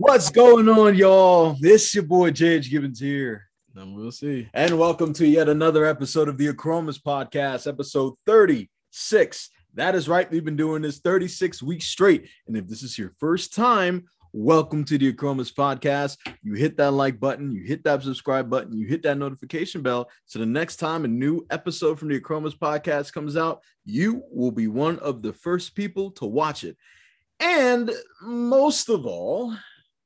What's going on, y'all? This your boy JH Gibbons here. And we'll see. And welcome to yet another episode of the Acromas Podcast, episode 36. That is right. We've been doing this 36 weeks straight. And if this is your first time, welcome to the Acromas Podcast. You hit that like button, you hit that subscribe button, you hit that notification bell. So the next time a new episode from the Acromas Podcast comes out, you will be one of the first people to watch it. And most of all,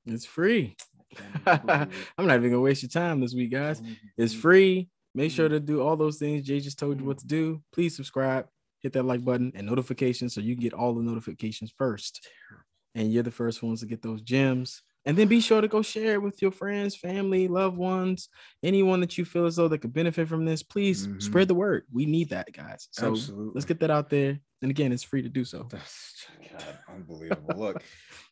it's free. I'm not even gonna waste your time this week, guys. It's free. Make sure to do all those things Jay just told you what to do. Please subscribe, hit that like button and notifications so you get all the notifications first. And you're the first ones to get those gems. And then be sure to go share it with your friends, family, loved ones, anyone that you feel as though that could benefit from this. Please mm-hmm. spread the word. We need that, guys. So Absolutely. let's get that out there. And again, it's free to do so. God, unbelievable. Look,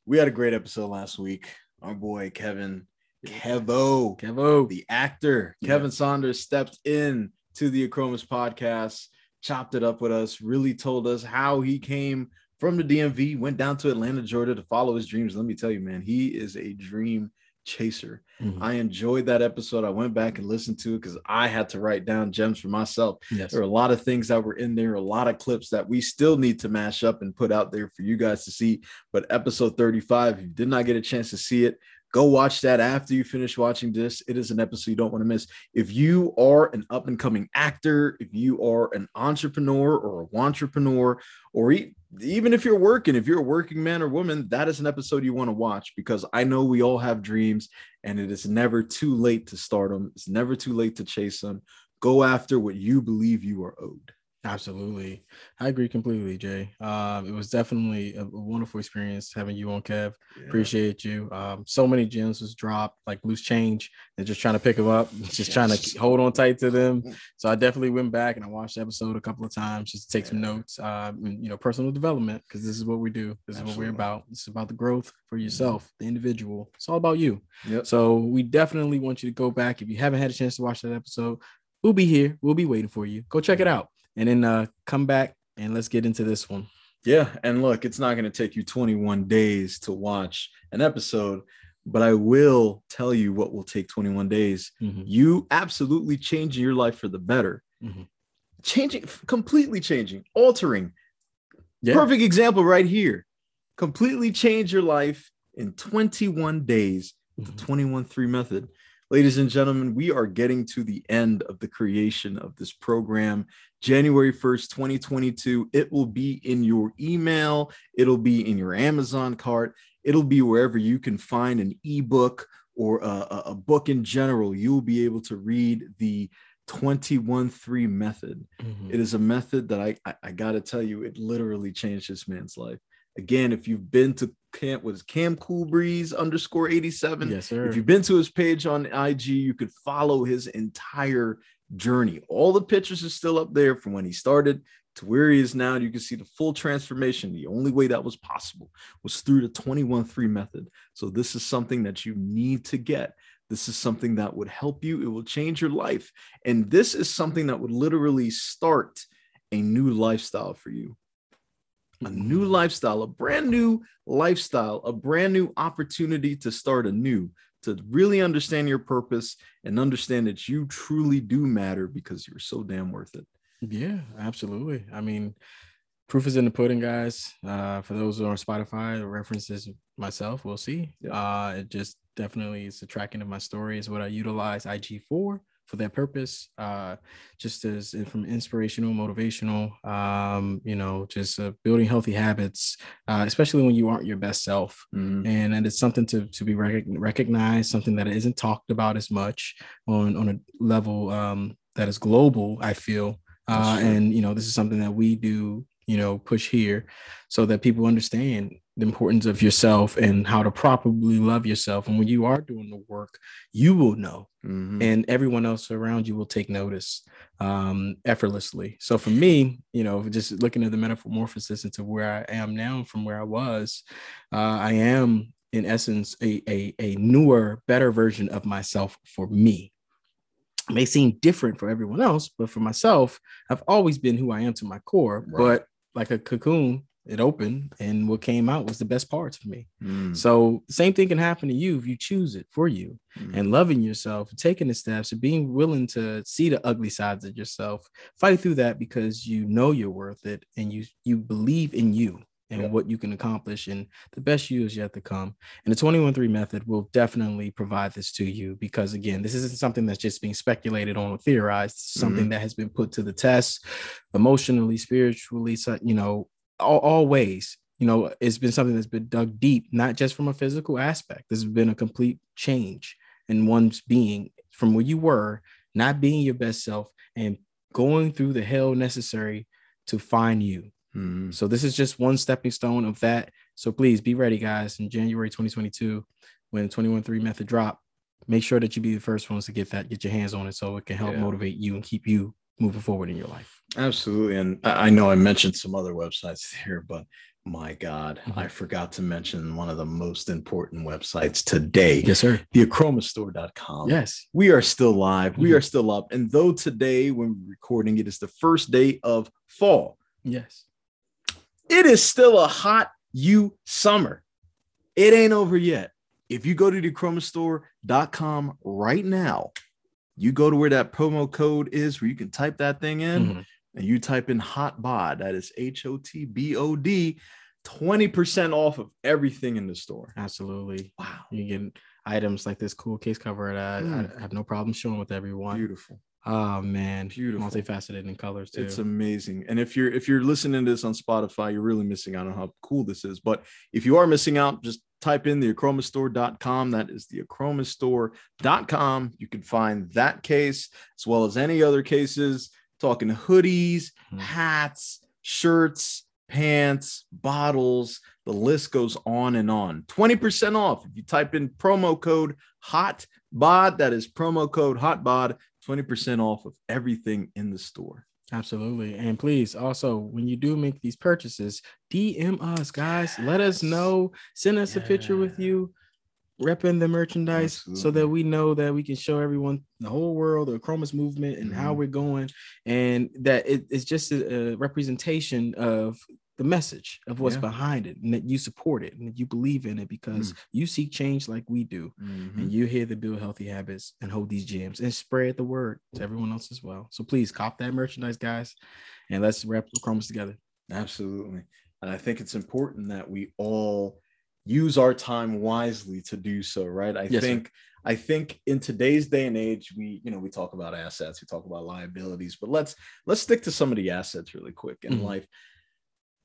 we had a great episode last week. Our boy Kevin, Kevo, Kevo, the actor, yeah. Kevin Saunders stepped in to the Acromas podcast, chopped it up with us, really told us how he came from the DMV, went down to Atlanta, Georgia to follow his dreams. Let me tell you, man, he is a dream chaser. Mm-hmm. I enjoyed that episode. I went back and listened to it because I had to write down gems for myself. Yes. There are a lot of things that were in there, a lot of clips that we still need to mash up and put out there for you guys to see. But episode 35, if you did not get a chance to see it, go watch that after you finish watching this. It is an episode you don't want to miss. If you are an up and coming actor, if you are an entrepreneur or a entrepreneur, or even if you're working, if you're a working man or woman, that is an episode you want to watch because I know we all have dreams and it is never too late to start them. It's never too late to chase them. Go after what you believe you are owed. Absolutely. I agree completely, Jay. Um, it was definitely a, a, wonderful experience having you on, Kev. Yeah. Appreciate you. Um, so many gems was dropped, like loose change, and just trying to pick them up, just yes. trying to hold on tight to them. Mm-hmm. So I definitely went back and I watched the episode a couple of times just to take yeah. some notes, um, and, you know, personal development, because this is what we do. This Absolutely. is what we're about. This is about the growth for mm-hmm. yourself, mm-hmm. the individual. It's all about you. Yep. So we definitely want you to go back. If you haven't had a chance to watch that episode, we'll be here. We'll be waiting for you. Go check it out and then uh, come back and let's get into this one. Yeah, and look, it's not going to take you 21 days to watch an episode, but I will tell you what will take 21 days. Mm-hmm. You absolutely changing your life for the better, mm-hmm. changing, completely changing, altering. Yeah. Perfect example right here. Completely change your life in 21 days with mm-hmm. the 21 3 method. Ladies and gentlemen, we are getting to the end of the creation of this program. January 1st, 2022. It will be in your email, it'll be in your Amazon cart, it'll be wherever you can find an ebook or a, a book in general. You'll be able to read the 21 3 method. Mm-hmm. It is a method that I, I, I got to tell you, it literally changed this man's life. Again, if you've been to camp was Cam Cool Breeze underscore 87. Yes, sir. If you've been to his page on IG, you could follow his entire journey. All the pictures are still up there from when he started to where he is now. You can see the full transformation. The only way that was possible was through the 21 3 method. So, this is something that you need to get. This is something that would help you. It will change your life. And this is something that would literally start a new lifestyle for you a new lifestyle, a brand new lifestyle, a brand new opportunity to start anew, to really understand your purpose and understand that you truly do matter because you're so damn worth it. Yeah, absolutely. I mean, proof is in the pudding, guys. Uh, for those who are on Spotify, references myself, we'll see. Yeah. Uh, it just definitely is the tracking of my story is what I utilize IG for for that purpose, uh, just as from inspirational, motivational, um, you know, just uh, building healthy habits, uh, especially when you aren't your best self. Mm-hmm. And, and it's something to, to be rec- recognized, something that isn't talked about as much on, on a level um, that is global, I feel. Uh, and, you know, this is something that we do, you know, push here so that people understand the importance of yourself and how to properly love yourself. And when you are doing the work, you will know, mm-hmm. and everyone else around you will take notice um, effortlessly. So for me, you know, just looking at the metamorphosis into where I am now from where I was, uh, I am in essence a, a, a newer, better version of myself for me. It may seem different for everyone else, but for myself, I've always been who I am to my core. Right. But like a cocoon, it opened and what came out was the best parts for me. Mm. So same thing can happen to you if you choose it for you mm. and loving yourself, taking the steps and being willing to see the ugly sides of yourself, fight through that because you know you're worth it and you you believe in you and yep. what you can accomplish and the best you is yet to come and the 21-3 method will definitely provide this to you because again this isn't something that's just being speculated on or theorized something mm-hmm. that has been put to the test emotionally spiritually you know all, all you know it's been something that's been dug deep not just from a physical aspect this has been a complete change in one's being from where you were not being your best self and going through the hell necessary to find you Mm-hmm. So this is just one stepping stone of that. So please be ready, guys, in January 2022 when 21-3 method drop. Make sure that you be the first ones to get that, get your hands on it, so it can help yeah. motivate you and keep you moving forward in your life. Absolutely, and I know I mentioned some other websites here, but my God, mm-hmm. I forgot to mention one of the most important websites today. Yes, sir. Theachromastore.com. Yes. We are still live. Mm-hmm. We are still up. And though today, when we're recording, it is the first day of fall. Yes. It is still a hot you summer. It ain't over yet. If you go to thechromastore.com right now, you go to where that promo code is where you can type that thing in mm-hmm. And you type in hot bod. That is H O T B O D. 20% off of everything in the store. Absolutely. Wow. You get items like this cool case cover that mm. I have no problem showing with everyone. Beautiful. Oh man, beautiful, multifaceted in colors too. It's amazing. And if you're if you're listening to this on Spotify, you're really missing out on how cool this is. But if you are missing out, just type in the achromastore.com. That is the achromastore.com. You can find that case as well as any other cases, talking hoodies, mm-hmm. hats, shirts, pants, bottles. The list goes on and on. 20% off if you type in promo code HOTBOD. That is promo code HOTBOD 20% off of everything in the store. Absolutely. And please also, when you do make these purchases, DM us, guys. Let us know. Send us yeah. a picture with you repping the merchandise Absolutely. so that we know that we can show everyone the whole world the Chromas movement and mm-hmm. how we're going and that it, it's just a, a, representation of the message of what's yeah. behind it and that you support it and that you believe in it because mm. you seek change like we do mm-hmm. and you're here to build healthy habits and hold these gems and spread the word to everyone else as well so please cop that merchandise guys and let's wrap the Chromas together absolutely and i think it's important that we all use our time wisely to do so right i yes, think sir. I think in today's day and age, we you know we talk about assets, we talk about liabilities, but let's let's stick to some of the assets really quick in mm-hmm. life.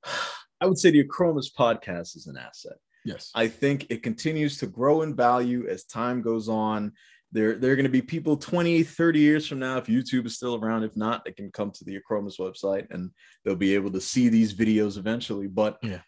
I would say the Acromas podcast is an asset. Yes. I think it continues to grow in value as time goes on. There, there are going to be people 20, 30 years from now, if YouTube is still around. If not, they can come to the Acromas website and they'll be able to see these videos eventually. But yeah.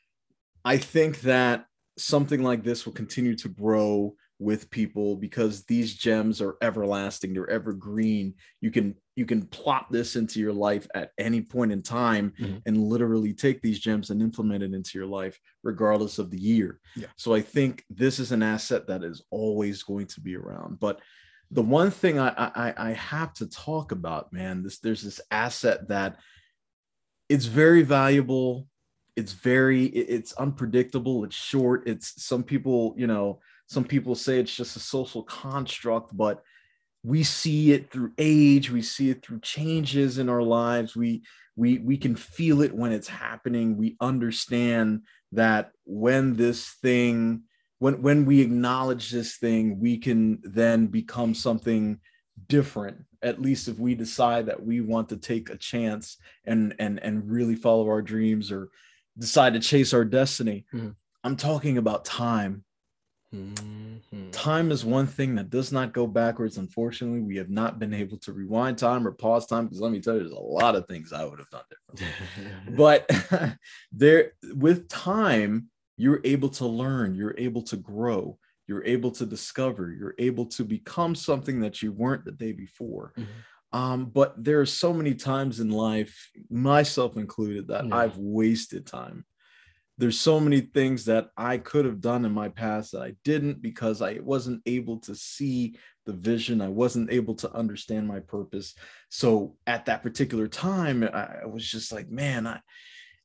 I think that something like this will continue to grow with people because these gems are everlasting they're evergreen you can you can plot this into your life at any point in time mm-hmm. and literally take these gems and implement it into your life regardless of the year yeah. so i think this is an asset that is always going to be around but the one thing I, I i have to talk about man this there's this asset that it's very valuable it's very it's unpredictable it's short it's some people you know some people say it's just a social construct, but we see it through age, we see it through changes in our lives. We we we can feel it when it's happening. We understand that when this thing when when we acknowledge this thing, we can then become something different at least if we decide that we want to take a chance and and and really follow our dreams or decide to chase our destiny mm-hmm. i'm talking about time Mm-hmm. Time is one thing that does not go backwards. Unfortunately, we have not been able to rewind time or pause time because let me tell you, there's a lot of things I would have done differently. but there, with time, you're able to learn, you're able to grow, you're able to discover, you're able to become something that you weren't the day before. Mm-hmm. Um, but there are so many times in life, myself included, that yeah. I've wasted time there's so many things that I could have done in my past that I didn't because I wasn't able to see the vision. I wasn't able to understand my purpose. So at that particular time, I, was just like, man, I,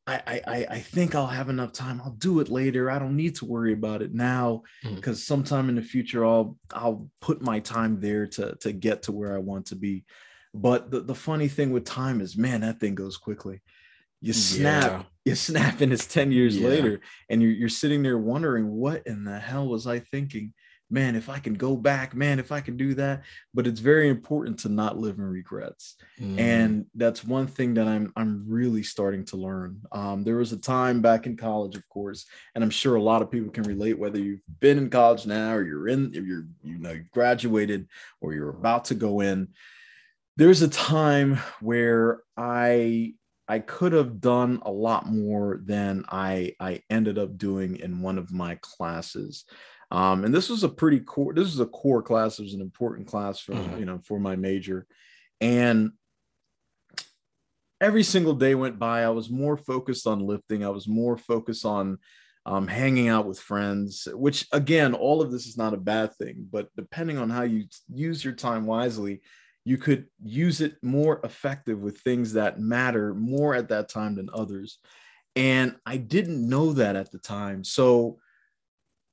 I, I I think I'll have enough time. I'll do it later. I don't need to worry about it now because mm. sometime in the future I'll I'll put my time there to to get to where I want to be. But the, the funny thing with time is, man, that thing goes quickly. You snap, yeah. you snap, and it's 10 years yeah. later, and you're, you're sitting there wondering, what in the hell was I thinking? man, if I can go back, man, if I can do that. But it's very important to not live in regrets. Mm. And that's one thing that I'm I'm really starting to learn. Um, there was a time back in college, of course, and I'm sure a lot of people can relate, whether you've been in college now or you're in, if you're, you know, graduated or you're about to go in. There's a time where I I could have done a lot more than I I ended up doing in one of my classes. Um, and this was a pretty core, this was a core class. It was an important class for, mm-hmm. you know, for my major. And every single day went by, I was more focused on lifting. I was more focused on um, hanging out with friends, which again, all of this is not a bad thing, but depending on how you use your time wisely, you could use it more effective with things that matter more at that time than others. And I didn't know that at the time. So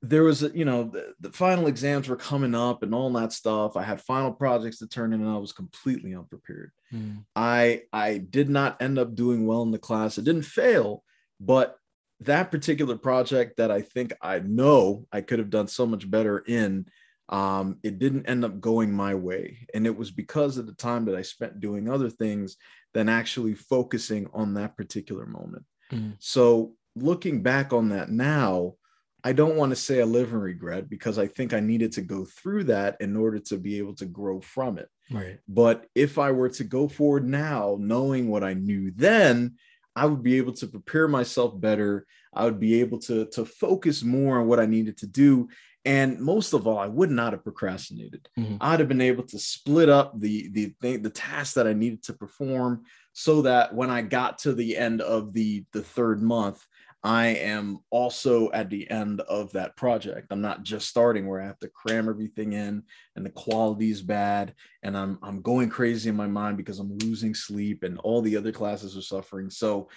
there was a, you know the, the, final exams were coming up and all that stuff i had final projects to turn in and i was completely unprepared mm. i i did not end up doing well in the class it didn't fail but that particular project that i think i know i could have done so much better in um, it didn't end up going my way and it was because of the time that i spent doing other things than actually focusing on that particular moment mm. so looking back on that now I don't want to say I live in regret because I think I needed to go through that in order to be able to grow from it. Right. But if I were to go forward now, knowing what I knew then, I would be able to prepare myself better. I would be able to, to focus more on what I needed to do. And most of all, I would not have procrastinated. Mm-hmm. I'd have been able to split up the the thing, the task that I needed to perform, so that when I got to the end of the the third month, I am also at the end of that project. I'm not just starting where I have to cram everything in and the quality is bad and I'm I'm going crazy in my mind because I'm losing sleep and all the other classes are suffering. So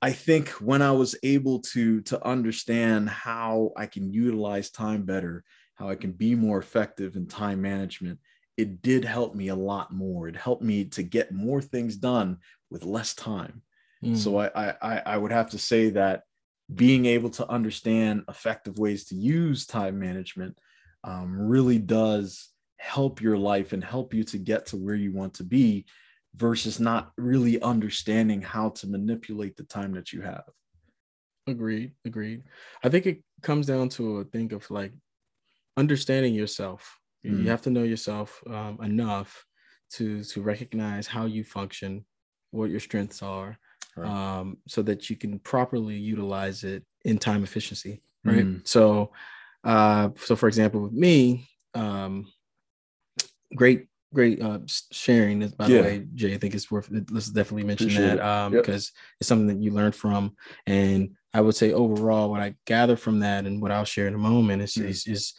I think when I was able to to understand how I can utilize time better, how I can be more effective in time management, it did help me a lot more. It helped me to get more things done with less time. Mm. So I, I I would have to say that being able to understand effective ways to use time management um, really does help your life and help you to get to where you want to be versus not really understanding how to manipulate the time that you have. Agreed. Agreed. I think it comes down to a thing of like understanding yourself. Mm. You have to know yourself um, enough to to recognize how you function, what your strengths are, right. um, so that you can properly utilize it in time efficiency. Right. Mm. So, uh, so for example, with me, um, great, great uh, sharing. This, by yeah. the way, Jay, I think it's worth. Let's definitely mention Appreciate that um, yep. because it's something that you learned from. And I would say overall, what I gather from that and what I'll share in a moment is, mm. is, is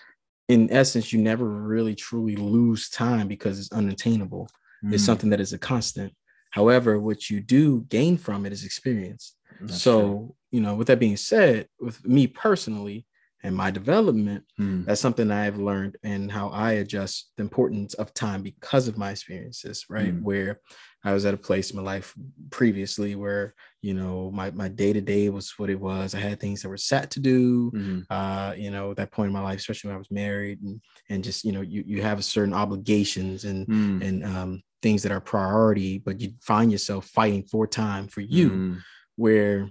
in essence, you never really truly lose time because it's unattainable. Mm. It's something that is a constant. However, what you do gain from it is experience. That's so, true. you know, with that being said, with me personally and my development, hmm. that's something I've learned and how I adjust the importance of time because of my experiences, right? Hmm. Where I was at a place in my life previously where, you know, my my day-to-day was what it was. I had things that were set to do. Mm-hmm. Uh, you know, at that point in my life, especially when I was married and and just, you know, you you have certain obligations and mm. and um things that are priority, but you find yourself fighting for time for you, mm. where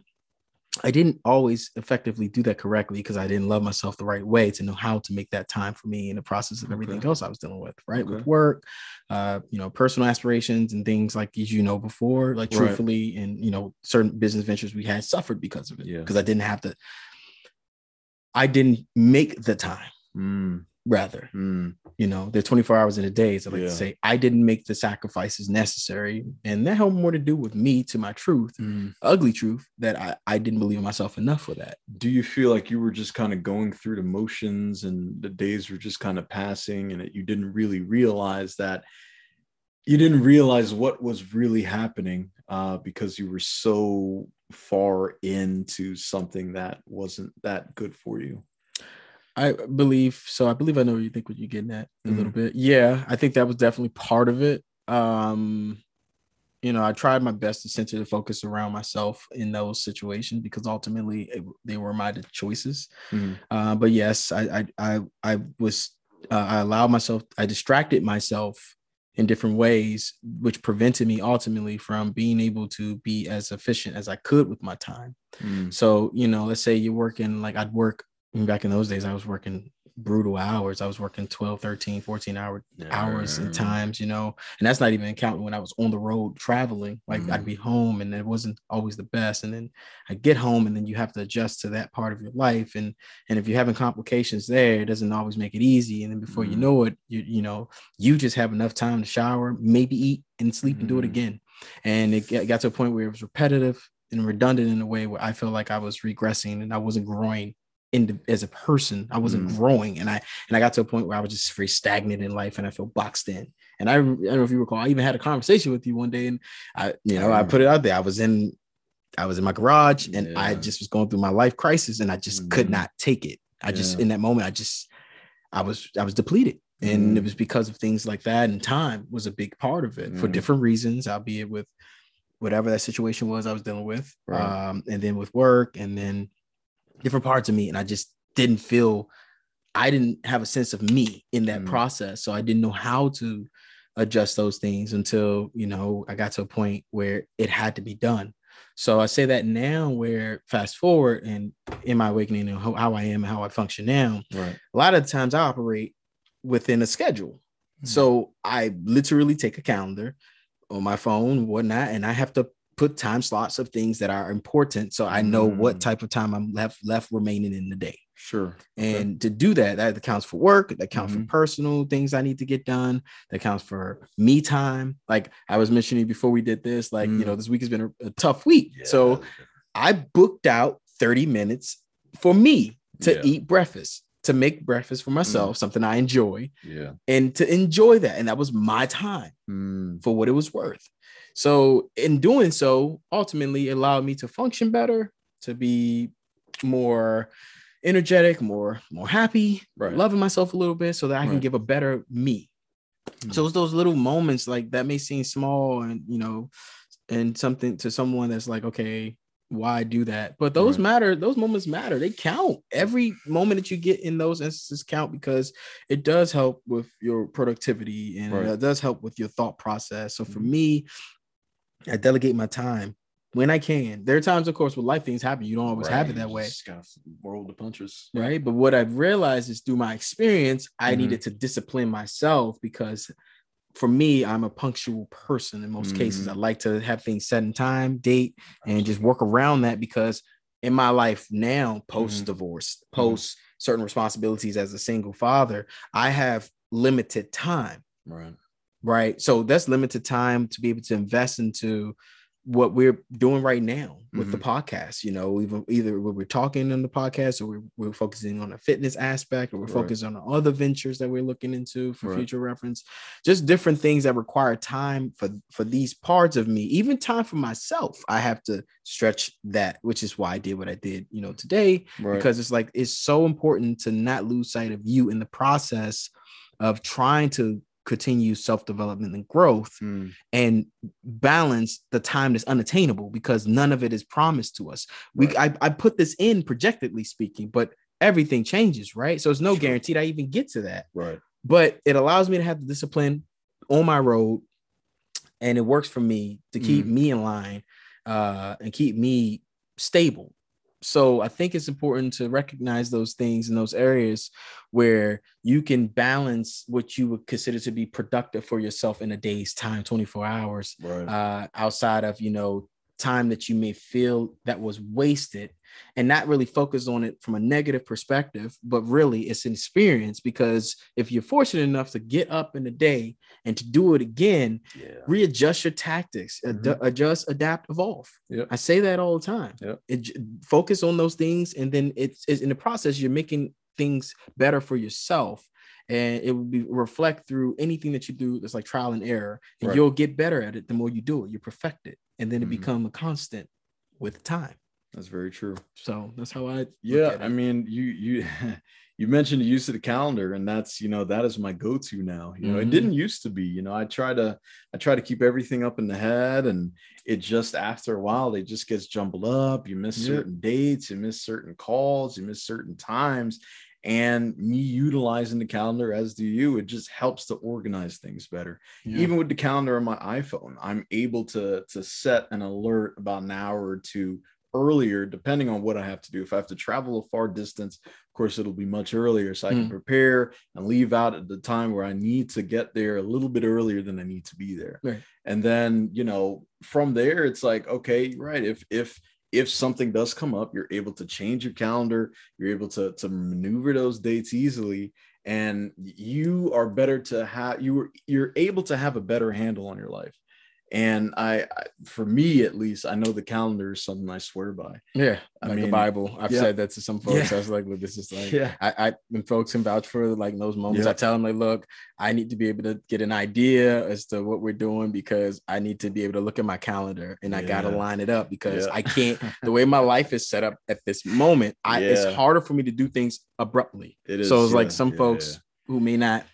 I didn't always effectively do that correctly because I didn't love myself the right way to know how to make that time for me in the process of everything else I was dealing with, right? Okay. With work, uh, you know, personal aspirations and things like these, you know, before, like right. truthfully, and you know, certain business ventures we had suffered because of it. Because I didn't have to, I didn't make the time. Mm rather. Mm. You know, they're 24 hours in a day. So I like yeah. to say, I didn't make the sacrifices necessary. And that had more to do with me to my truth, mm. ugly truth, that I, I didn't believe in myself enough for that. Do you feel like you were just kind of going through the motions and the days were just kind of passing and that you didn't really realize that you didn't realize what was really happening uh, because you were so far into something that wasn't that good for you? I believe so. I believe I know you think what you're getting at a mm. little bit. Yeah, I think that was definitely part of it. Um, you know, I tried my best to center the focus around myself in those situations because ultimately it, they were my choices. Mm-hmm. Uh, but yes, I, I, I, I was, uh, I allowed myself, I distracted myself in different ways, which prevented me ultimately from being able to be as efficient as I could with my time. Mm. So, you know, let's say you're working, like I'd work back in those days, I was working brutal hours. I was working 12, 13, 14 hour yeah. hours and times, you know, and that's not even counting when I was on the road traveling. Like mm-hmm. I'd be home and it wasn't always the best. And then I get home and then you have to adjust to that part of your life. And and if you're having complications there, it doesn't always make it easy. And then before mm-hmm. you know it, you you know, you just have enough time to shower, maybe eat and sleep mm-hmm. and do it mm-hmm. again. And it got to a point where it was repetitive and redundant in a way where I felt like I was regressing and I wasn't growing in as a person. I wasn't mm. growing, and I and I got to a point where I was just very stagnant in life, and I felt boxed in. And I, I don't know if you recall, I even had a conversation with you one day, and I, you know, I put it out there. I was in, I was in my garage, and yeah. I just was going through my life crisis, and I just mm. could not take it. I just in that moment, I just, I was, I was depleted. And mm. it was because of things like that, and time was a big part of it for mm. different reasons, albeit with whatever that situation was I was dealing with, right. um, and then with work, and then different parts of me, and I just didn't feel I didn't have a sense of me in that mm. process. So I didn't know how to adjust those things until, you know, I got to a point where it had to be done. So I say that now where fast forward and in my awakening and how, how I am and how I function now, right. a lot of times I operate within a schedule. Mm. So I literally take a calendar on my phone, whatnot, and I have to put time slots of things that are important so I know mm. what type of time I'm left left remaining in the day. Sure. And okay. to do that, that accounts for work, that counts mm-hmm. for personal things I need to get done, that counts for me time. Like I was mentioning before we did this, like, mm. you know, mm. this week has been a, a tough week. Yeah. So I booked out 30 minutes for me to yeah. eat breakfast, to make breakfast for myself, mm. something I enjoy. Yeah. And to enjoy that. And that was my time mm. for what it was worth. So, in doing so, ultimately allowed me to function better, to be more energetic, more more happy, right. loving myself a little bit, so that I right. can give a better me. Mm-hmm. So it's those little moments like that may seem small, and you know, and something to someone that's like, okay, why do that? But those right. matter. Those moments matter. They count. Every moment that you get in those instances count because it does help with your productivity and it does help with your thought process. So for mm-hmm. me, I delegate my time when I can. There are times, of course, when life things happen, you don't always right. have it that way. Just got roll the punches, right? But what I've realized is through my experience, I mm-hmm. needed to discipline myself because for me, I'm a punctual person in most mm-hmm. cases. I like to have things set in time, date, and just work around that because in my life now, post divorce, mm-hmm. post certain responsibilities as a single father, I have limited time. Right right? So that's limited time to be able to invest into what we're doing right now with mm-hmm. the podcast. You know, even either we're talking on the podcast or we're, we're focusing on a fitness aspect or we're right. focusing on other ventures that we're looking into for right. future reference. Just different things that require time for for these parts of me, even time for myself. I have to stretch that, which is why I did what I did, you know, today right. because it's like it's so important to not lose sight of you in the process of trying to continue self-development and growth mm. and balance the time that's unattainable because none of it is promised to us right. we I, I put this in projectedly speaking but everything changes right so it's no sure. guarantee i even get to that right but it allows me to have the discipline on my road and it works for me to keep mm. me in line uh, and keep me stable so I think it's important to recognize those things in those areas where you can balance what you would consider to be productive for yourself in a day's time, 24 hours, right. uh, outside of, you know, time that you may feel that was wasted and not really focus on it from a negative perspective, but really it's an experience because if you're fortunate enough to get up in the day and to do it again, yeah. readjust your tactics, mm-hmm. ad- adjust, adapt, evolve. Yep. I say that all the time. Yep. It, focus on those things, and then it's, it's in the process you're making things better for yourself and it will be reflect through anything that you do that's like trial and error and right. you'll get better at it the more you do it you perfect it and then mm-hmm. it become a constant with time that's very true so that's how i yeah i mean you you you mentioned the use of the calendar and that's you know that is my go-to now you know mm-hmm. it didn't used to be you know i try to i try to keep everything up in the head and it just after a while it just gets jumbled up you miss yeah. certain dates you miss certain calls you miss certain times and me utilizing the calendar as do you it just helps to organize things better yeah. even with the calendar on my iphone i'm able to to set an alert about an hour or two earlier depending on what i have to do if i have to travel a far distance of course it'll be much earlier so i can mm. prepare and leave out at the time where i need to get there a little bit earlier than i need to be there right. and then you know from there it's like okay right if if if something does come up you're able to change your calendar you're able to to maneuver those dates easily and you are better to have you you're able to have a better handle on your life and I, I, for me at least i know the calendar is something i swear by. Yeah I like mean, the bible. I've yeah. said that to some folks. Yeah. i was like look this is like yeah. I i when folks can vouch for like those moments yeah. i tell them like look i need to be able to get an idea as to what we're doing because i need to be able to look at my calendar and i gotta line it up because i can't the way my life is set up at this moment i it's harder for me to do things abruptly. It is so it's like some folks who may not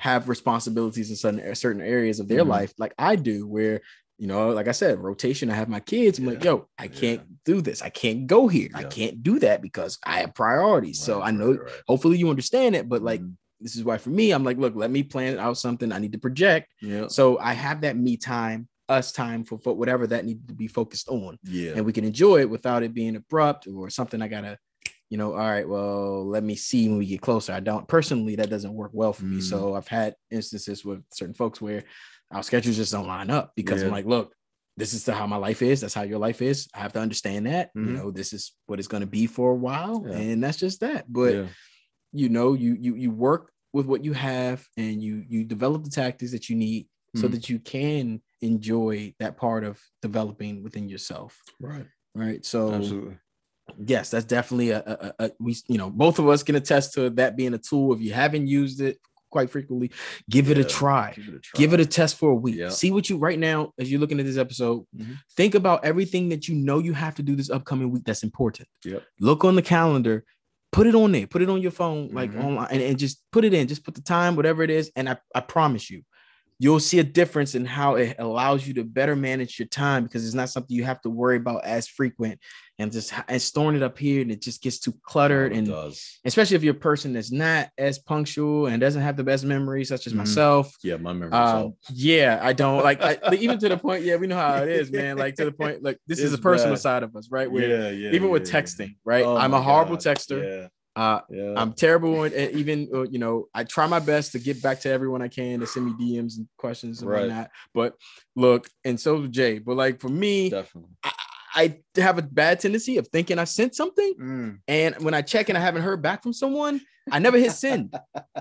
have responsibilities in certain certain areas of their mm-hmm. life, like I do, where you know, like I said, rotation. I have my kids. I'm yeah. like, yo, I can't yeah. do this. I can't go here. Yeah. I can't do that because I have priorities. Right, so I know. Right. Hopefully, you understand it. But like, mm-hmm. this is why for me, I'm like, look, let me plan out something I need to project. Yeah. So I have that me time, us time for, for whatever that needs to be focused on. Yeah. And we can enjoy it without it being abrupt or something I gotta you know, all right, well, let me see when we get closer. I don't personally, that doesn't work well for mm. me. So I've had instances with certain folks where our schedules just don't line up because yeah. I'm like, look, this is the, how my life is. That's how your life is. I have to understand that. Mm-hmm. You know, this is what it's going to be for a while, yeah. and that's just that. But yeah. you know, you you you work with what you have, and you you develop the tactics that you need mm-hmm. so that you can enjoy that part of developing within yourself. Right. Right. So Absolutely yes, that's definitely a, a, a, we you know both of us can attest to that being a tool. If you haven't used it quite frequently, give yeah, it a try. Give it a, try. Give it a test for a week. Yeah. See what you right now as you're looking at this episode. Mm-hmm. Think about everything that you know you have to do this upcoming week that's important. Yep. Look on the calendar. Put it on there. Put it on your phone, like mm-hmm. online, and, and just put it in. Just put the time, whatever it is, and I, I promise you, you'll see a difference in how it allows you to better manage your time because it's not something you have to worry about as frequent and just and storing it up here and it just gets too cluttered and especially if you're a person that's not as punctual and doesn't have the best memory such as mm-hmm. myself yeah my memory um, yeah i don't like I, even to the point yeah we know how it is man like to the point like this it's is a personal bad. side of us right where yeah, yeah even yeah, with yeah. texting right oh i'm a horrible God. texter yeah uh, yeah. I'm terrible at even uh, you know I try my best to get back to everyone I can to send me DMs and questions and right. whatnot. But look, and so Jay. But like for me, definitely. I, I have a bad tendency of thinking I sent something, mm. and when I check and I haven't heard back from someone, I never hit send.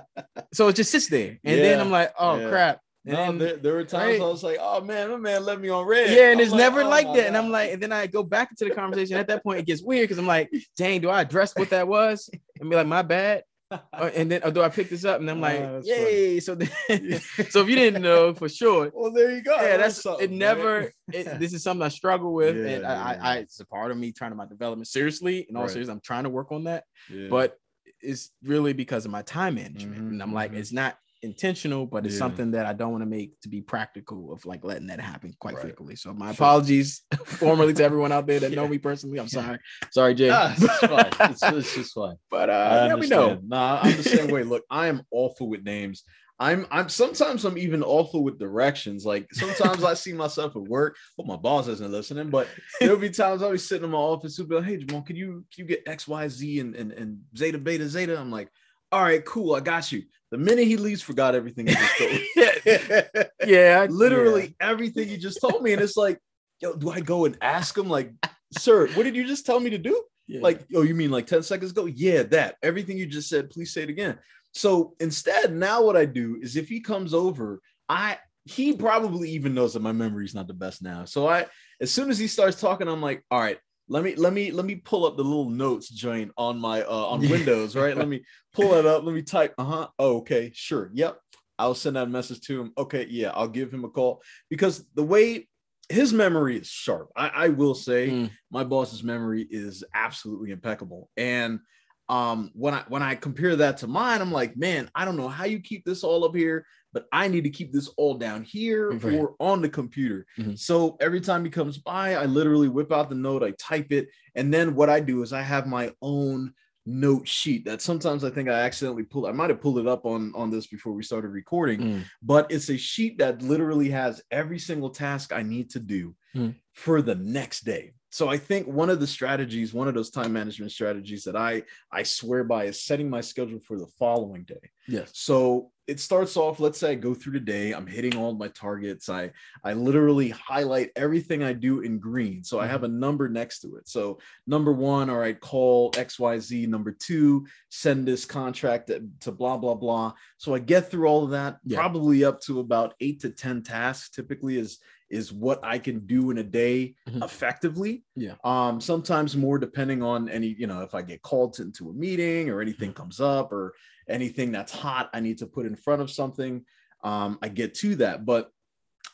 so it just sits there, and yeah. then I'm like, oh yeah. crap. And no, there, there, were times right. I was like, "Oh man, my man left me on read." Yeah, and it's like, never oh, like that. God. And I'm like, and then I go back into the conversation. At that point, it gets weird because I'm like, "Dang, do I address what that was?" And be like, "My bad." Uh, and then or do I pick this up? And I'm like, oh, "Yay!" Funny. So then, so if you didn't know for sure, well, there you go. Yeah, that's it. Never. It, this is something I struggle with, yeah, and I, yeah. I, I, it's a part of me trying to my development seriously. In all right. seriousness, I'm trying to work on that, yeah. but it's really because of my time management. Mm-hmm, and I'm like, mm-hmm. it's not intentional, but it's yeah. something that I don't want to make to be practical of like letting that happen quite right. frequently. So my apologies formally to everyone out there that yeah. know me personally. I'm sorry. Sorry, Jay. Nah, it's fine. It's, it's, just fine. But uh yeah, we know. Nah, I'm the same way. Look, I am awful with names. I'm I'm sometimes I'm even awful with directions. Like sometimes I see myself at work. Well, my boss isn't listening, but there'll be times I'll be sitting in my office who'll be like, hey Jamal, can you can you get X, Y, Z and, and, and Zeta Beta Zeta? I'm like, all right, cool, I got you. The minute he leaves, forgot everything he just told me. yeah, literally yeah. everything he just told me. And it's like, yo, do I go and ask him, like, sir, what did you just tell me to do? Yeah. Like, oh, you mean like 10 seconds ago? Yeah, that. Everything you just said, please say it again. So instead, now what I do is if he comes over, I he probably even knows that my memory is not the best now. So I as soon as he starts talking, I'm like, all right, let me let me let me pull up the little notes joint on my uh on Windows, right? let me pull it up. Let me type. Uh-huh. Oh, okay, sure. Yep. I'll send that message to him. Okay, yeah, I'll give him a call because the way his memory is sharp. I, I will say mm. my boss's memory is absolutely impeccable. And um when I when I compare that to mine, I'm like, man, I don't know how you keep this all up here but I need to keep this all down here right. or on the computer. Mm-hmm. So every time he comes by, I literally whip out the note, I type it, and then what I do is I have my own note sheet that sometimes I think I accidentally pulled. I might have pulled it up on on this before we started recording, mm. but it's a sheet that literally has every single task I need to do mm. For the next day. So i think one of the strategies one of those time management strategies that i i swear by is setting my schedule for the following day. Yes. So it starts off let's say i go through the day i'm hitting all my targets. I i literally highlight everything i do in green. So mm-hmm. i have a number next to it. So number one all right call xyz number two send this contract to, blah blah blah. So i get through all of that yeah. probably up to about eight to ten tasks typically is is what I can do in a day mm-hmm. effectively. Yeah. Um, sometimes more depending on any, you know, if I get called into a meeting or anything mm-hmm. comes up or anything that's hot, I need to put in front of something. Um, I get to that. But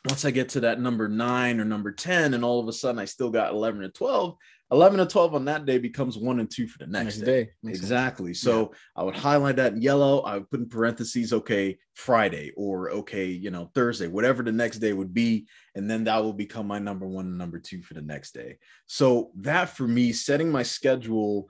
once I get to that number nine or number 10, and all of a sudden I still got 11 or 12, 11 and 12 on that day becomes one and two for the next, next day. day. Exactly. Sense. So yeah. I would highlight that in yellow. I would put in parentheses, okay, Friday or okay, you know, Thursday, whatever the next day would be. And then that will become my number one and number two for the next day. So that for me, setting my schedule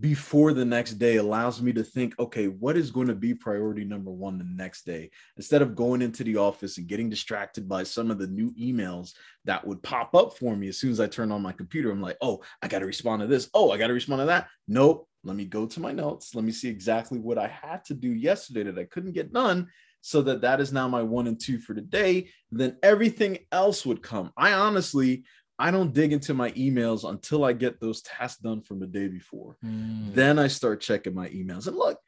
before the next day allows me to think, okay, what is going to be priority number one the next day? Instead of going into the office and getting distracted by some of the new emails that would pop up for me as soon as I turn on my computer. I'm like, oh, I got to respond to this. Oh, I got to respond to that. Nope. Let me go to my notes. Let me see exactly what I had to do yesterday that I couldn't get done so that that is now my one and two for the day. then everything else would come. I honestly I don't dig into my emails until I get those tasks done from the day before. Mm. Then I start checking my emails. And look,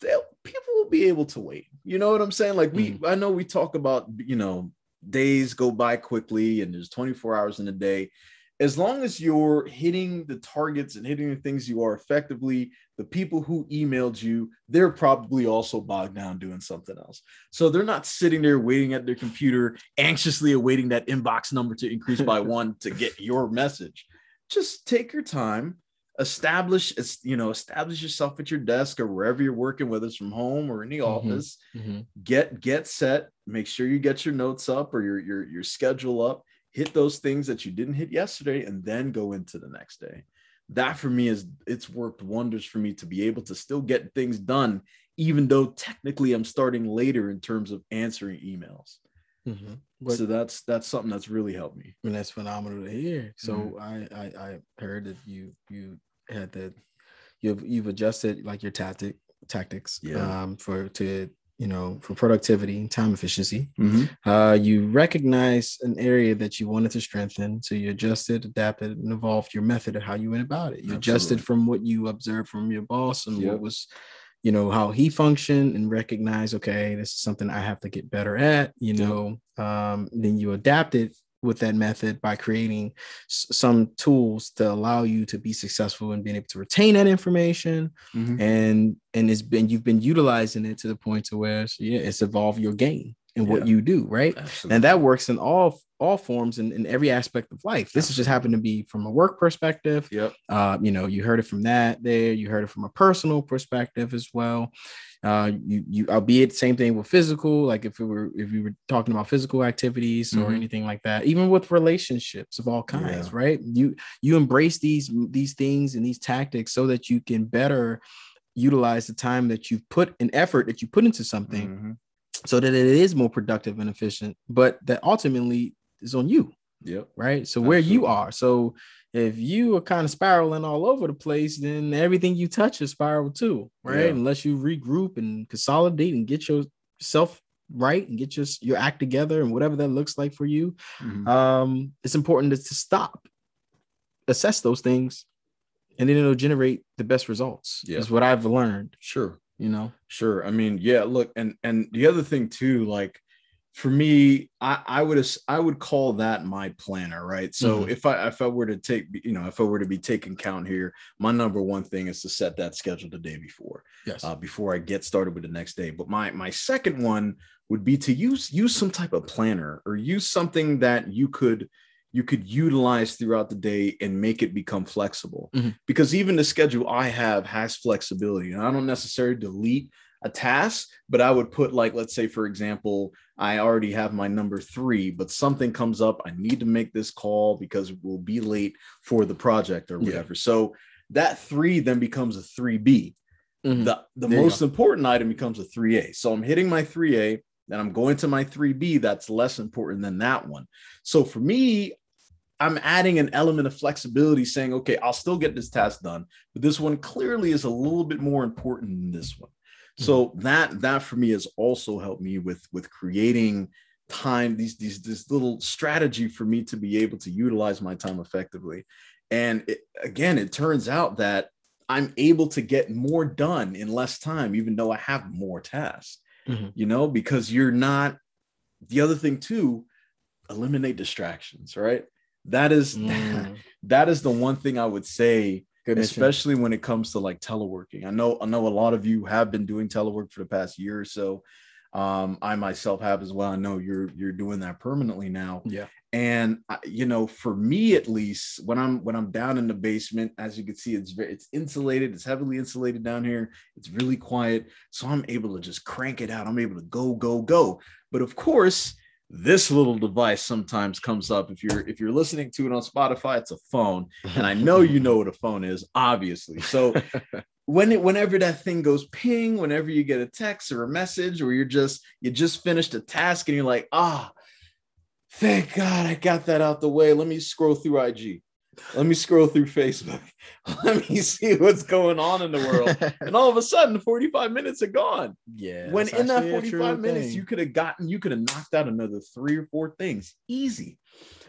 people will be able to wait. You know what I'm saying? Like we, mm. I know we talk about, you know, days go by quickly and there's 24 hours in a day as long as you're hitting the targets and hitting the things you are effectively, the people who emailed you, they're probably also bogged down doing something else. So they're not sitting there waiting at their computer, anxiously awaiting that inbox number to increase by one to get your message. Just take your time, establish, you know, establish yourself at your desk or wherever you're working, whether it's from home or in the mm-hmm. office. Mm-hmm. Get get set. Make sure you get your notes up or your your your schedule up hit those things that you didn't hit yesterday and then go into the next day that for me is it's worked wonders for me to be able to still get things done even though technically i'm starting later in terms of answering emails mm-hmm. but, so that's that's something that's really helped me and that's phenomenal to hear so mm-hmm. I, I i heard that you you had that you've you've adjusted like your tactic tactics yeah. um for to you know, for productivity and time efficiency. Mm-hmm. Uh, you recognize an area that you wanted to strengthen. So you adjusted, adapted, and evolved your method of how you went about it. You Absolutely. adjusted from what you observed from your boss and yep. what was, you know, how he functioned and recognize, okay, this is something I have to get better at, you know. Um, then you adapted with that method by creating s- some tools to allow you to be successful and being able to retain that information mm-hmm. and and it's been you've been utilizing it to the point to where so yeah it's evolved your game and yeah. what you do right Absolutely. and that works in all all forms and in, in every aspect of life this has just happened to be from a work perspective yep uh, you know you heard it from that there you heard it from a personal perspective as well uh, you you albeit same thing with physical, like if we were if we were talking about physical activities mm-hmm. or anything like that, even with relationships of all kinds, yeah. right? You you embrace these these things and these tactics so that you can better utilize the time that you've put an effort that you put into something mm-hmm. so that it is more productive and efficient, but that ultimately is on you. Yep. Right. So Absolutely. where you are. So if you are kind of spiraling all over the place, then everything you touch is spiral too, right? Yeah. Unless you regroup and consolidate and get yourself right and get your your act together and whatever that looks like for you. Mm-hmm. Um, it's important to, to stop, assess those things, and then it'll generate the best results. Yeah. Is what I've learned. Sure. You know, sure. I mean, yeah, look, and and the other thing too, like for me, I, I would I would call that my planner, right? So mm-hmm. if I if I were to take you know if I were to be taking count here, my number one thing is to set that schedule the day before, yes, uh, before I get started with the next day. But my my second one would be to use use some type of planner or use something that you could you could utilize throughout the day and make it become flexible mm-hmm. because even the schedule I have has flexibility and I don't necessarily delete a task, but I would put like, let's say, for example, I already have my number three, but something comes up. I need to make this call because we'll be late for the project or whatever. Yeah. So that three then becomes a 3B. Mm-hmm. The, the most important item becomes a 3A. So I'm hitting my 3A, then I'm going to my 3B. That's less important than that one. So for me, I'm adding an element of flexibility saying, okay, I'll still get this task done, but this one clearly is a little bit more important than this one. So mm-hmm. that that for me has also helped me with with creating time these these this little strategy for me to be able to utilize my time effectively. And it, again, it turns out that I'm able to get more done in less time, even though I have more tasks. Mm-hmm. You know, because you're not. The other thing too, eliminate distractions. Right. That is mm. that is the one thing I would say Good especially mission. when it comes to like teleworking. I know I know a lot of you have been doing telework for the past year or so. Um, I myself have as well. I know you're you're doing that permanently now. Yeah. And you know, for me at least, when I'm when I'm down in the basement, as you can see, it's very it's insulated. It's heavily insulated down here. It's really quiet, so I'm able to just crank it out. I'm able to go go go. But of course, this little device sometimes comes up. If you're if you're listening to it on spotify it's a phone and i know you know what a phone is obviously. So when it whenever that thing goes ping whenever you get a text or a message or you're just you just finished a task and you're like ah oh, thank god i got that out the way. Let me scroll through ig let me scroll through Facebook. Let me see what's going on in the world. and all of a sudden, 45 minutes are gone. Yeah. When in that 45 minutes, thing. you could have gotten, you could have knocked out another three or four things easy.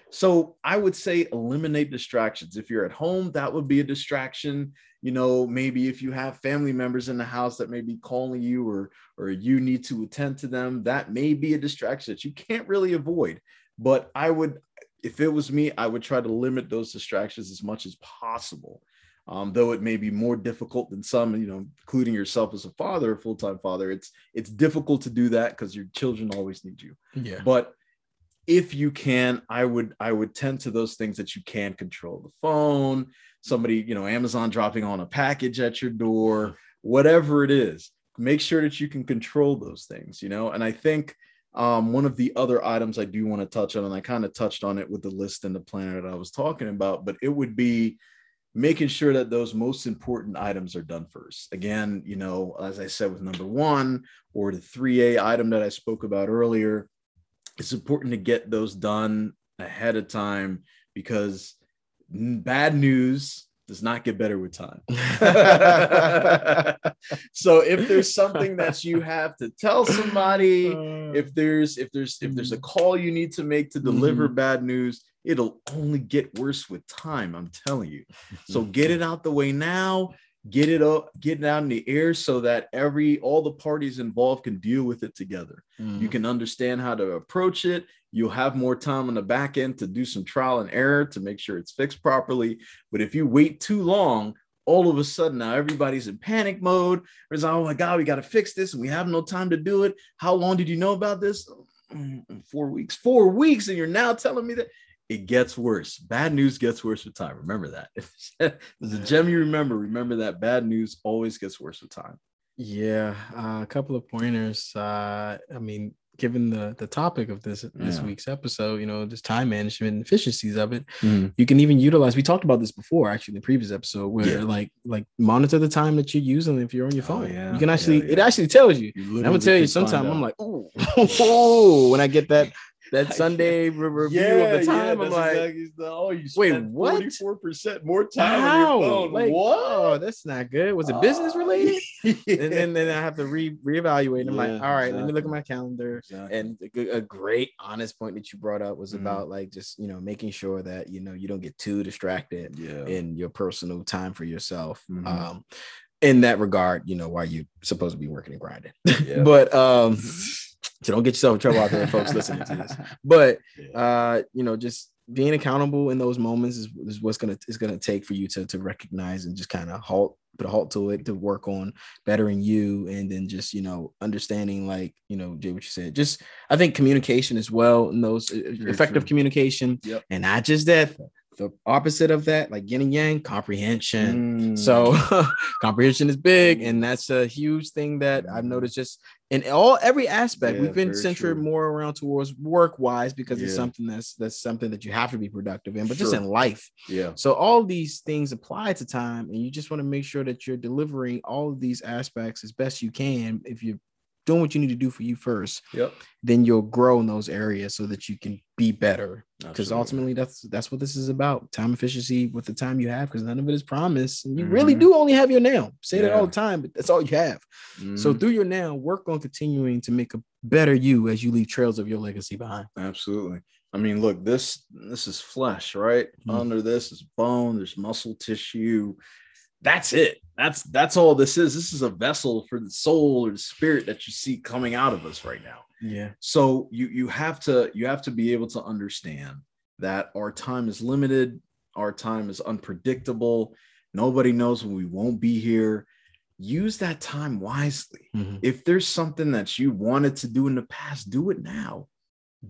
So I would say eliminate distractions. If you're at home, that would be a distraction. You know, maybe if you have family members in the house that may be calling you or or you need to attend to them, that may be a distraction that you can't really avoid. But I would if it was me, I would try to limit those distractions as much as possible. Um, though it may be more difficult than some, you know, including yourself as a father, a full-time father, it's it's difficult to do that because your children always need you. Yeah. But if you can, I would I would tend to those things that you can control. The phone, somebody, you know, Amazon dropping on a package at your door, whatever it is. Make sure that you can control those things, you know. And I think um, one of the other items I do want to touch on, and I kind of touched on it with the list and the planner that I was talking about, but it would be making sure that those most important items are done first. Again, you know, as I said with number one or the 3A item that I spoke about earlier, it's important to get those done ahead of time because bad news does not get better with time. so if there's something that you have to tell somebody, if there's if there's if there's a call you need to make to deliver mm-hmm. bad news, it'll only get worse with time, I'm telling you. So get it out the way now, get it up, get it out in the air so that every all the parties involved can deal with it together. Mm-hmm. You can understand how to approach it You'll have more time on the back end to do some trial and error to make sure it's fixed properly. But if you wait too long, all of a sudden now everybody's in panic mode. It's like, oh my God, we got to fix this and we have no time to do it. How long did you know about this? Mm, four weeks. Four weeks. And you're now telling me that it gets worse. Bad news gets worse with time. Remember that. There's a gem you remember. Remember that bad news always gets worse with time. Yeah, uh, a couple of pointers. Uh, I mean, given the the topic of this this yeah. week's episode, you know, just time management and efficiencies of it, mm. you can even utilize. We talked about this before, actually, in the previous episode, where yeah. like like monitor the time that you're using if you're on your oh, phone. Oh, yeah. You can actually it actually tells you. you I'm gonna tell you, sometimes I'm like, oh, when I get that that Sunday review yeah, of the time. Yeah, I'm like, exactly oh, you wait, what? Forty four percent more time How? on your phone. Like, what? Oh, that's not good. Was it uh, business related? yeah. And then then I have to re reevaluate. I'm like, all right, exactly. let me look at my calendar. Exactly. And a, a, great honest point that you brought up was mm-hmm. about like just you know making sure that you know you don't get too distracted in your personal time for yourself. Mm-hmm. Um, in that regard, you know, why you're supposed to be working and grinding. but um So don't get yourself in trouble out there, folks listening to this. But uh, you know, just being accountable in those moments is, is what's gonna is gonna take for you to to recognize and just kind of halt put a halt to it to work on bettering you and then just you know understanding like you know Jay what you said just I think communication as well and those uh, Very effective true. communication yep. and not just that the opposite of that, like yin and yang, comprehension. Mm. So comprehension is big, and that's a huge thing that I've mm. noticed just in all every aspect. Yeah, We've been centered true. more around towards work wise because yeah. it's something that's that's something that you have to be productive in, but sure. just in life. Yeah. So all these things apply to time, and you just want to make sure that you're delivering all of these aspects as best you can. If you doing what you need to do for you first, yep. then you'll grow in those areas so that you can be better. Because ultimately, that's that's what this is about: time efficiency with the time you have. Because none of it is promised, and you mm-hmm. really do only have your now. Say yeah. that all the time, but that's all you have. Mm-hmm. So through your now, work on continuing to make a better you as you leave trails of your legacy behind. Absolutely. I mean, look, this this is flesh, right? Mm-hmm. Under this is bone. There's muscle tissue that's it. That's that's all this is. This is a vessel for the soul or the spirit that you see coming out of us right now. Yeah. So you you have to you have to be able to understand that our time is limited, our time is unpredictable. Nobody knows when we won't be here. Use that time wisely. Mm-hmm. If there's something that you wanted to do in the past, do it now.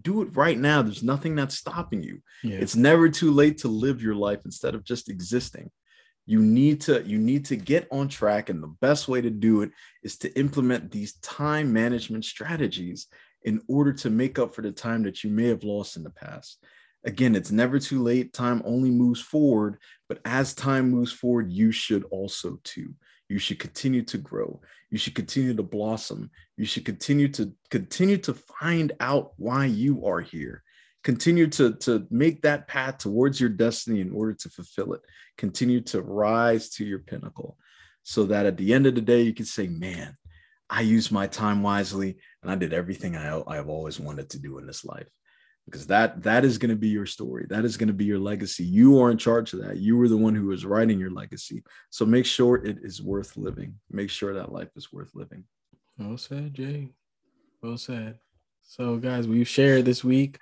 Do it right now. There's nothing that's stopping you. Yeah. It's never too late to live your life instead of just existing you need to you need to get on track and the best way to do it is to implement these time management strategies in order to make up for the time that you may have lost in the past. Again it's never too late. Time only moves forward but as time moves forward you should also too. You should continue to grow. You should continue to blossom. You should continue to continue to find out why you are here continue to, to make that path towards your destiny in order to fulfill it. Continue to rise to your pinnacle so that at the end of the day, you can say, man, I used my time wisely and I did everything I, I've always wanted to do in this life. Because that that is going to be your story. That is going to be your legacy. You are in charge of that. You were the one who was writing your legacy. So make sure it is worth living. Make sure that life is worth living. Well said, Jay. Well said. So, guys, we've shared this week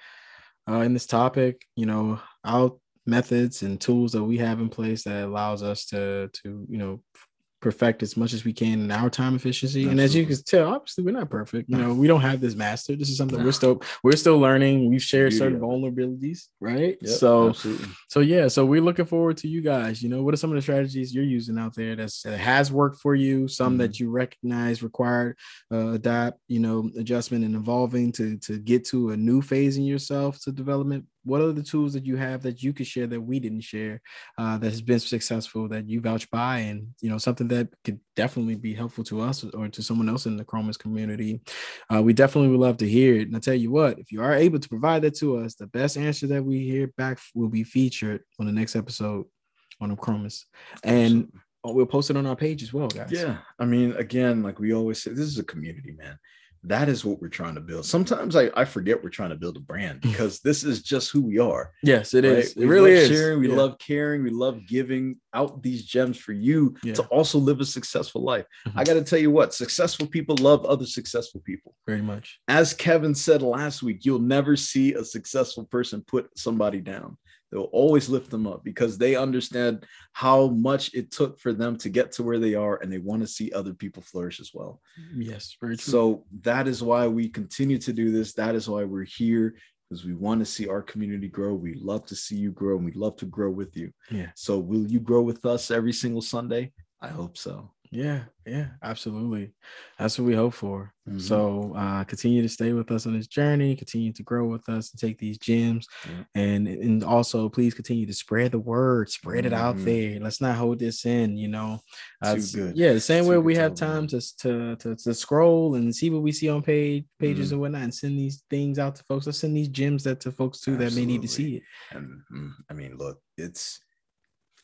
uh, in this topic, you know, our methods and tools that we have in place that allows us to to you know perfect as much as we can in our time efficiency. Absolutely. And as you can tell, obviously we're not perfect. You know, we don't have this master. This is something no. we're still we're still learning. We've shared Beauty certain vulnerabilities, right? Yep, so absolutely. so yeah, so we're looking forward to you guys. You know, what are some of the strategies you're using out there that's, that has worked for you? Some mm-hmm. that you recognize required uh, adapt, you know, adjustment and evolving to to get to a new phase in yourself to development what are the tools that you have that you could share that we didn't share uh, that has been successful that you vouch by and you know something that could definitely be helpful to us or to someone else in the chromas community? Uh, we definitely would love to hear it. And i tell you what if you are able to provide that to us the best answer that we hear back will be featured on the next episode on the chromas and we'll post it on our page as well guys. Yeah. I mean again like we always say this is a community man that is what we're trying to build. Sometimes I, I forget we're trying to build a brand because this is just who we are. Yes, it is. it right? is. It we really is. Sharing, we yeah. love caring, we love giving out these gems for you yeah. to also live a successful life. Mm-hmm. I got to tell you what, successful people love other successful people. Very much. As Kevin said last week, you'll never see a successful person put somebody down. They'll always lift them up because they understand how much it took for them to get to where they are and they want to see other people flourish as well. Yes, very true. So that is why we continue to do this. That is why we're here because we want to see our community grow. We love to see you grow and we love to grow with you. Yeah. So will you grow with us every single Sunday? I hope so. Yeah, yeah, absolutely. That's what we hope for. Mm-hmm. So uh, continue to stay with us on this journey, continue to grow with us and take these gems. And and also please continue to spread the word, spread mm-hmm. it out mm-hmm. there. Let's not hold this in, you know. Uh, yeah, the same Too way we have time to, to, to to scroll and see what we see on page pages mm-hmm. and whatnot and send these things out to folks. Let's send these gems that to folks too Absolutely. that may need to see it. And mm, I mean, look, it's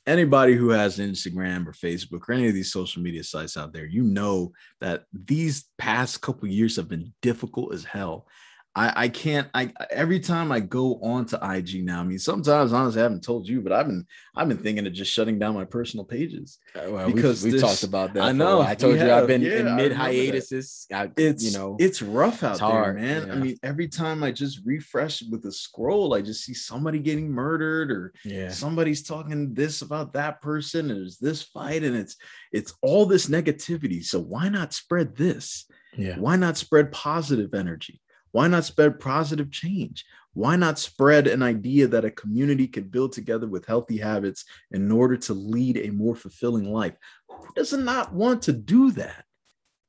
anybody who has Instagram or Facebook or any of these social media sites out there, you know that these past couple years have been difficult as hell. I, I can't I every time I go on to IG now. I mean, sometimes honestly, I haven't told you, but I've been I've been thinking of just shutting down my personal pages uh, well, because we talked about that. I know. I told you have. I've been yeah, in mid hiatuses. It's you know it's rough out it's there, man. Yeah. I mean, every time I just refresh with a scroll, I just see somebody getting murdered or yeah. somebody's talking this about that person. And there's this fight, and it's it's all this negativity. So why not spread this? Yeah. Why not spread positive energy? Why not spread positive change? Why not spread an idea that a community could build together with healthy habits in order to lead a more fulfilling life? Who does not want to do that?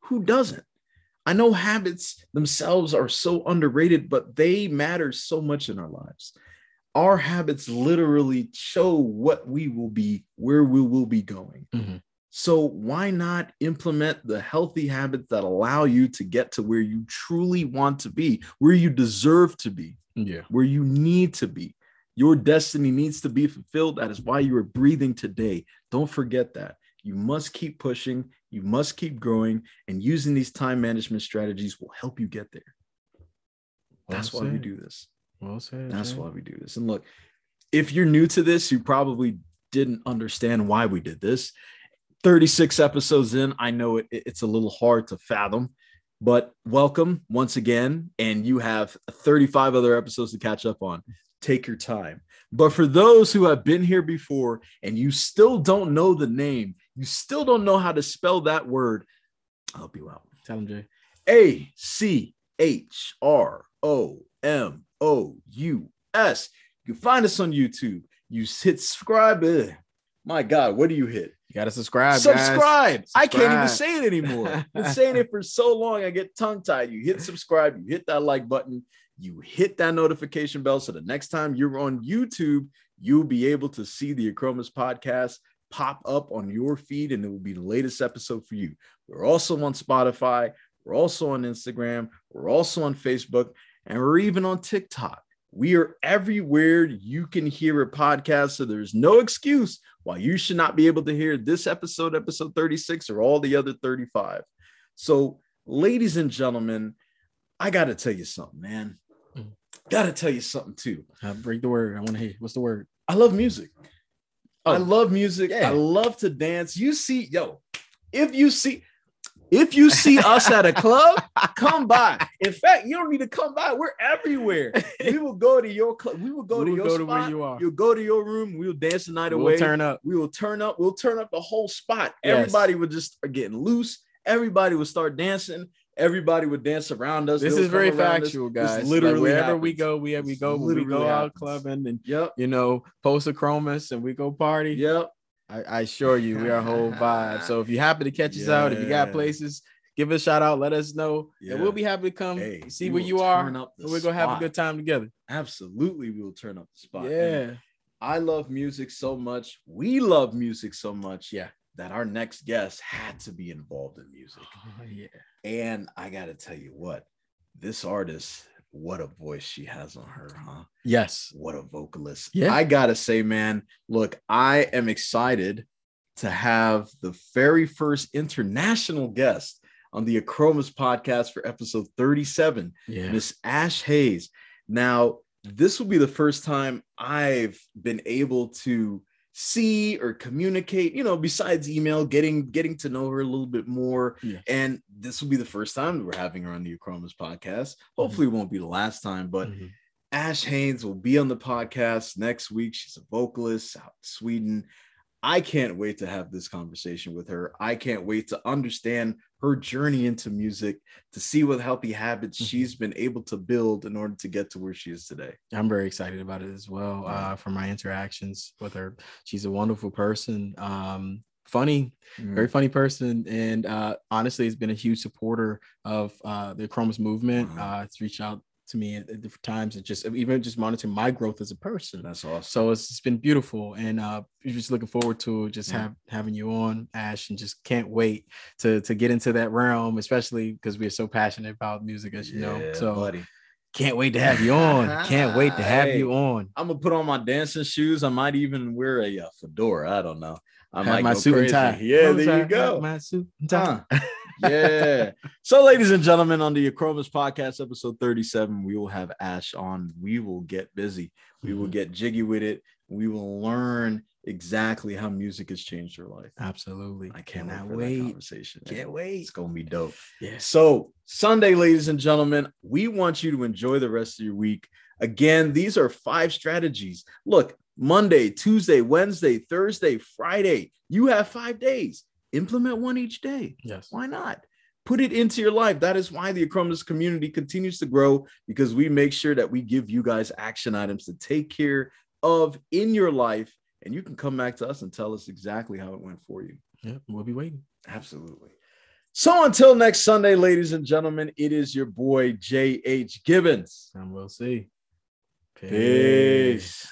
Who doesn't? I know habits themselves are so underrated, but they matter so much in our lives. Our habits literally show what we will be, where we will be going. Mm-hmm. So, why not implement the healthy habits that allow you to get to where you truly want to be, where you deserve to be, yeah, where you need to be? Your destiny needs to be fulfilled. That is why you are breathing today. Don't forget that. You must keep pushing, you must keep growing, and using these time management strategies will help you get there. Well That's said. why we do this. Well said. That's why we do this. And look, if you're new to this, you probably didn't understand why we did this 36 episodes in, I know it, it's a little hard to fathom, but welcome once again. And you have 35 other episodes to catch up on. Take your time. But for those who have been here before and you still don't know the name, you still don't know how to spell that word, I'll help you out. Tell them, Jay. A C H R O M O U S. You can find us on YouTube. You hit subscribe. Eh, My God, what do you hit? You gotta subscribe. Subscribe. subscribe. I can't even say it anymore. Been saying it for so long, I get tongue tied. You hit subscribe, you hit that like button, you hit that notification bell. So the next time you're on YouTube, you'll be able to see the Achromous podcast pop up on your feed, and it will be the latest episode for you. We're also on Spotify, we're also on Instagram, we're also on Facebook, and we're even on TikTok. We are everywhere you can hear a podcast. So there's no excuse why you should not be able to hear this episode, episode 36, or all the other 35. So, ladies and gentlemen, I got to tell you something, man. Mm. Got to tell you something too. Uh, break the word. I want to hear what's the word? I love music. Oh, I love music. Yeah. I love to dance. You see, yo, if you see, if you see us at a club, come by. In fact, you don't need to come by. We're everywhere. We will go to your club. We will go we to your go spot. To where you are. You'll go to your room. We'll dance the night away. we'll away. Turn up. We will turn up. We'll turn up the whole spot. Yes. Everybody would just are getting loose. Everybody would start dancing. Everybody would dance around us. This They'll is very factual, us. guys. This literally, like wherever happens. we go, we we go, we go out clubbing and yep. you know, post a chromas and we go party. Yep. I, I assure you, we are a whole vibe. So if you happen to catch us yeah. out, if you got places, give us a shout out, let us know, yeah. and we'll be happy to come hey, see where you are. And we're gonna have a good time together. Absolutely, we will turn up the spot. Yeah, and I love music so much. We love music so much. Yeah, that our next guest had to be involved in music. Oh, yeah, and I gotta tell you what, this artist. What a voice she has on her, huh? Yes. What a vocalist. Yeah. I gotta say, man, look, I am excited to have the very first international guest on the Achromous podcast for episode 37, yeah. Miss Ash Hayes. Now, this will be the first time I've been able to see or communicate, you know, besides email, getting getting to know her a little bit more. Yeah. And this will be the first time that we're having her on the Achromous podcast. Hopefully, mm-hmm. it won't be the last time, but mm-hmm. Ash Haynes will be on the podcast next week. She's a vocalist out in Sweden. I can't wait to have this conversation with her. I can't wait to understand her journey into music, to see what healthy habits mm-hmm. she's been able to build in order to get to where she is today. I'm very excited about it as well. Uh, from my interactions with her, she's a wonderful person. Um, funny, mm. very funny person, and uh, honestly, has been a huge supporter of uh, the Achromous movement. Wow. Uh, it's reached out to me at, at, different times and just even just monitoring my growth as a person. That's awesome. So it's, it's been beautiful, and uh, just looking forward to just yeah. have having you on, Ash, and just can't wait to to get into that realm, especially because we're so passionate about music, as you yeah, know. So. Buddy. Can't wait to have you on. Can't wait to have hey, you on. I'm gonna put on my dancing shoes. I might even wear a, a fedora. I don't know. I have might my suit crazy. and tie. Yeah, there you go. My suit and tie. Huh. yeah. So, ladies and gentlemen, on the Achromous podcast, episode 37, we will have Ash on. We will get busy. We will mm-hmm. get jiggy with it. We will learn exactly how music has changed your life. Absolutely. I can't wait wait. that conversation. Can't wait. It's gonna be dope. Yeah. So Sunday, ladies and gentlemen, we want you to enjoy the rest of your week. Again, these are five strategies. Look, Monday, Tuesday, Wednesday, Thursday, Friday. You have five days. Implement one each day. Yes. Why not? Put it into your life. That is why the Achromous community continues to grow because we make sure that we give you guys action items to take care of in your life. And you can come back to us and tell us exactly how it went for you. Yeah, we'll be waiting. Absolutely. So until next Sunday, ladies and gentlemen, it is your boy J.H. Gibbons. And we'll see. Peace. Peace.